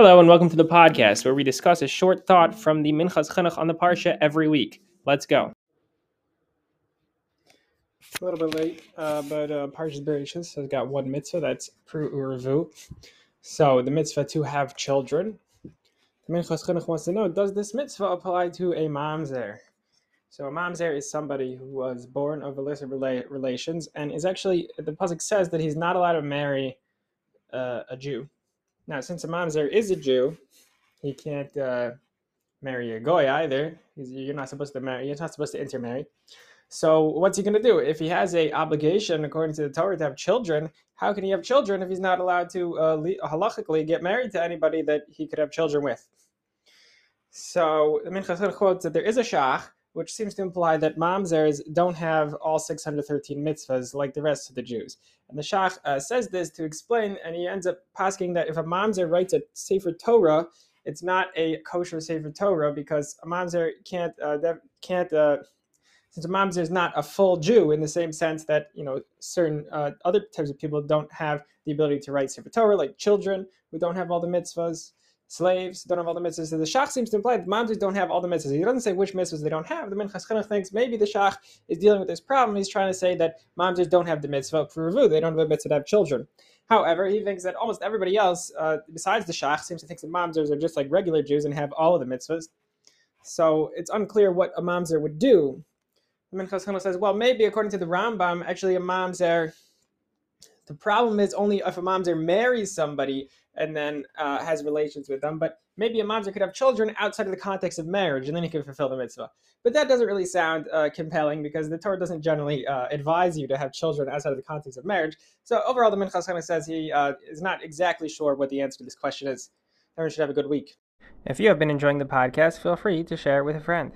Hello and welcome to the podcast where we discuss a short thought from the Minchas Chinuch on the Parsha every week. Let's go. A little bit late, uh, but uh, Parshas Bereshis has got one mitzvah that's Pru Uravu. So the mitzvah to have children. The Minchas Chinuch wants to know: Does this mitzvah apply to a mamzer? So a mamzer is somebody who was born of illicit rela- relations and is actually the pasuk says that he's not allowed to marry uh, a Jew. Now, since a mamzer is a Jew, he can't uh, marry a goy either. He's, you're not supposed to marry. You're not supposed to intermarry. So, what's he going to do if he has a obligation according to the Torah to have children? How can he have children if he's not allowed to uh, halachically get married to anybody that he could have children with? So, the Minchas quotes that there is a shach which seems to imply that mamzers don't have all 613 mitzvahs like the rest of the Jews. And the Shach uh, says this to explain, and he ends up asking that if a mamzer writes a Sefer Torah, it's not a kosher Sefer Torah because a mamzer can't uh, can't uh, since a mamzer is not a full Jew in the same sense that you know certain uh, other types of people don't have the ability to write Sefer Torah, like children who don't have all the mitzvahs slaves don't have all the mitzvahs. So the Shach seems to imply that mamzers don't have all the mitzvahs. He doesn't say which mitzvahs they don't have. The Minchas Chinuch thinks maybe the Shach is dealing with this problem. He's trying to say that mamzers don't have the mitzvah Pru Uravu. They don't have a mitzvah to have children. However, he thinks that almost everybody else, uh, besides the Shach, seems to think that mamzers are just like regular Jews and have all of the mitzvahs. So it's unclear what a mamzer would do. The Minchas Chinuch says, well, maybe according to the Rambam, actually a mamzer the problem is only if a mamzer marries somebody and then uh, has relations with them. But maybe a mamzer could have children outside of the context of marriage, and then he could fulfill the mitzvah. But that doesn't really sound uh, compelling because the Torah doesn't generally uh, advise you to have children outside of the context of marriage. So overall, the Minchas says he uh, is not exactly sure what the answer to this question is. Everyone should have a good week. If you have been enjoying the podcast, feel free to share it with a friend.